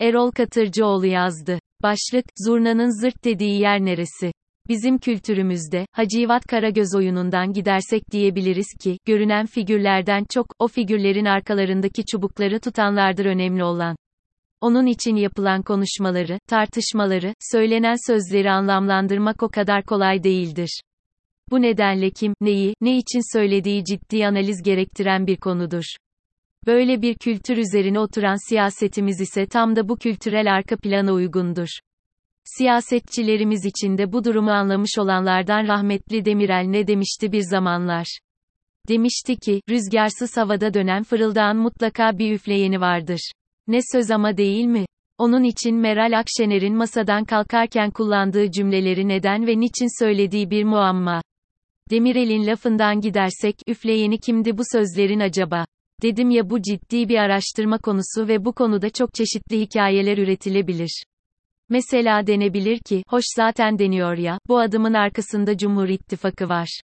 Erol Katırcıoğlu yazdı. Başlık, zurnanın zırt dediği yer neresi? Bizim kültürümüzde, Hacivat Karagöz oyunundan gidersek diyebiliriz ki, görünen figürlerden çok, o figürlerin arkalarındaki çubukları tutanlardır önemli olan. Onun için yapılan konuşmaları, tartışmaları, söylenen sözleri anlamlandırmak o kadar kolay değildir. Bu nedenle kim, neyi, ne için söylediği ciddi analiz gerektiren bir konudur. Böyle bir kültür üzerine oturan siyasetimiz ise tam da bu kültürel arka plana uygundur. Siyasetçilerimiz için de bu durumu anlamış olanlardan rahmetli Demirel ne demişti bir zamanlar? Demişti ki, rüzgarsız havada dönen fırıldağın mutlaka bir üfleyeni vardır. Ne söz ama değil mi? Onun için Meral Akşener'in masadan kalkarken kullandığı cümleleri neden ve niçin söylediği bir muamma. Demirel'in lafından gidersek, üfleyeni kimdi bu sözlerin acaba? Dedim ya bu ciddi bir araştırma konusu ve bu konuda çok çeşitli hikayeler üretilebilir. Mesela denebilir ki, hoş zaten deniyor ya, bu adımın arkasında Cumhur İttifakı var.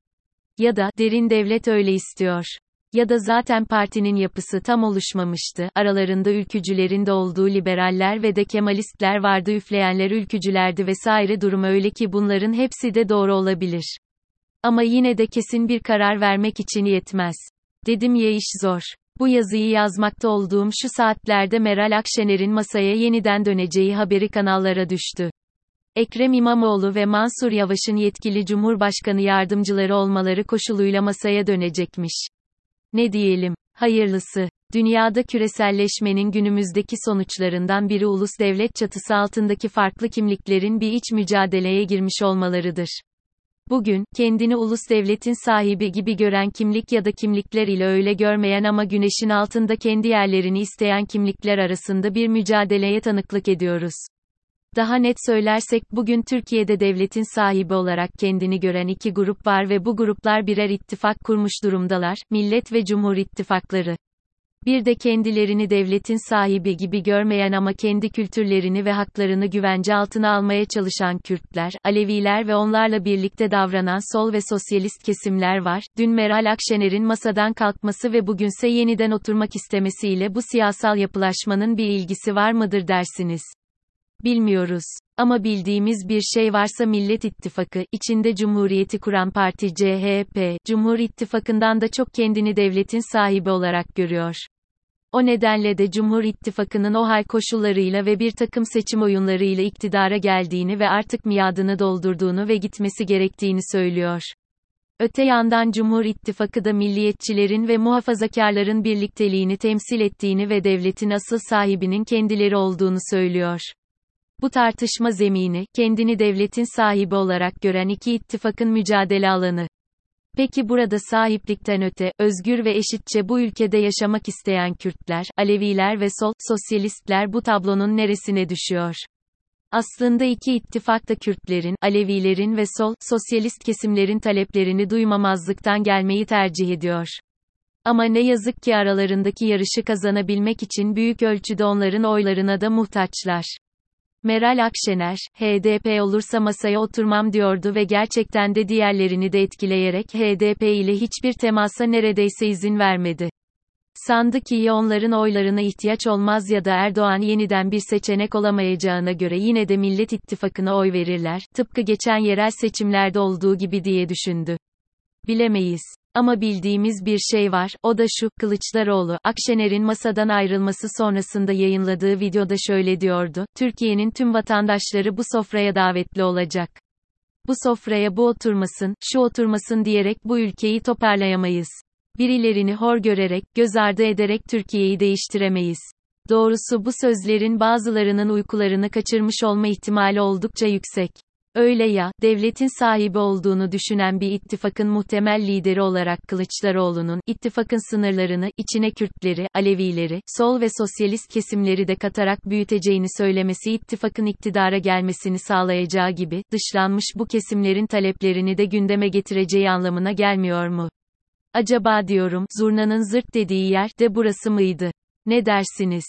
Ya da, derin devlet öyle istiyor. Ya da zaten partinin yapısı tam oluşmamıştı, aralarında ülkücülerin de olduğu liberaller ve de kemalistler vardı üfleyenler ülkücülerdi vesaire durum öyle ki bunların hepsi de doğru olabilir. Ama yine de kesin bir karar vermek için yetmez. Dedim ya iş zor. Bu yazıyı yazmakta olduğum şu saatlerde Meral Akşener'in masaya yeniden döneceği haberi kanallara düştü. Ekrem İmamoğlu ve Mansur Yavaş'ın yetkili Cumhurbaşkanı yardımcıları olmaları koşuluyla masaya dönecekmiş. Ne diyelim? Hayırlısı. Dünyada küreselleşmenin günümüzdeki sonuçlarından biri ulus devlet çatısı altındaki farklı kimliklerin bir iç mücadeleye girmiş olmalarıdır. Bugün, kendini ulus devletin sahibi gibi gören kimlik ya da kimlikler ile öyle görmeyen ama güneşin altında kendi yerlerini isteyen kimlikler arasında bir mücadeleye tanıklık ediyoruz. Daha net söylersek bugün Türkiye'de devletin sahibi olarak kendini gören iki grup var ve bu gruplar birer ittifak kurmuş durumdalar, Millet ve Cumhur İttifakları. Bir de kendilerini devletin sahibi gibi görmeyen ama kendi kültürlerini ve haklarını güvence altına almaya çalışan Kürtler, Aleviler ve onlarla birlikte davranan sol ve sosyalist kesimler var. Dün Meral Akşener'in masadan kalkması ve bugünse yeniden oturmak istemesiyle bu siyasal yapılaşmanın bir ilgisi var mıdır dersiniz? Bilmiyoruz. Ama bildiğimiz bir şey varsa Millet İttifakı, içinde Cumhuriyeti kuran parti CHP, Cumhur İttifakı'ndan da çok kendini devletin sahibi olarak görüyor. O nedenle de Cumhur İttifakı'nın o hal koşullarıyla ve bir takım seçim oyunlarıyla iktidara geldiğini ve artık miadını doldurduğunu ve gitmesi gerektiğini söylüyor. Öte yandan Cumhur İttifakı da milliyetçilerin ve muhafazakarların birlikteliğini temsil ettiğini ve devletin asıl sahibinin kendileri olduğunu söylüyor. Bu tartışma zemini, kendini devletin sahibi olarak gören iki ittifakın mücadele alanı. Peki burada sahiplikten öte, özgür ve eşitçe bu ülkede yaşamak isteyen Kürtler, Aleviler ve sol, sosyalistler bu tablonun neresine düşüyor? Aslında iki ittifak da Kürtlerin, Alevilerin ve sol, sosyalist kesimlerin taleplerini duymamazlıktan gelmeyi tercih ediyor. Ama ne yazık ki aralarındaki yarışı kazanabilmek için büyük ölçüde onların oylarına da muhtaçlar. Meral Akşener, HDP olursa masaya oturmam diyordu ve gerçekten de diğerlerini de etkileyerek HDP ile hiçbir temasa neredeyse izin vermedi. Sandı ki ya onların oylarına ihtiyaç olmaz ya da Erdoğan yeniden bir seçenek olamayacağına göre yine de Millet İttifakı'na oy verirler, tıpkı geçen yerel seçimlerde olduğu gibi diye düşündü. Bilemeyiz. Ama bildiğimiz bir şey var, o da şu, Kılıçdaroğlu, Akşener'in masadan ayrılması sonrasında yayınladığı videoda şöyle diyordu, Türkiye'nin tüm vatandaşları bu sofraya davetli olacak. Bu sofraya bu oturmasın, şu oturmasın diyerek bu ülkeyi toparlayamayız. Birilerini hor görerek, göz ardı ederek Türkiye'yi değiştiremeyiz. Doğrusu bu sözlerin bazılarının uykularını kaçırmış olma ihtimali oldukça yüksek. Öyle ya, devletin sahibi olduğunu düşünen bir ittifakın muhtemel lideri olarak Kılıçdaroğlu'nun, ittifakın sınırlarını, içine Kürtleri, Alevileri, sol ve sosyalist kesimleri de katarak büyüteceğini söylemesi ittifakın iktidara gelmesini sağlayacağı gibi, dışlanmış bu kesimlerin taleplerini de gündeme getireceği anlamına gelmiyor mu? Acaba diyorum, zurnanın zırt dediği yer de burası mıydı? Ne dersiniz?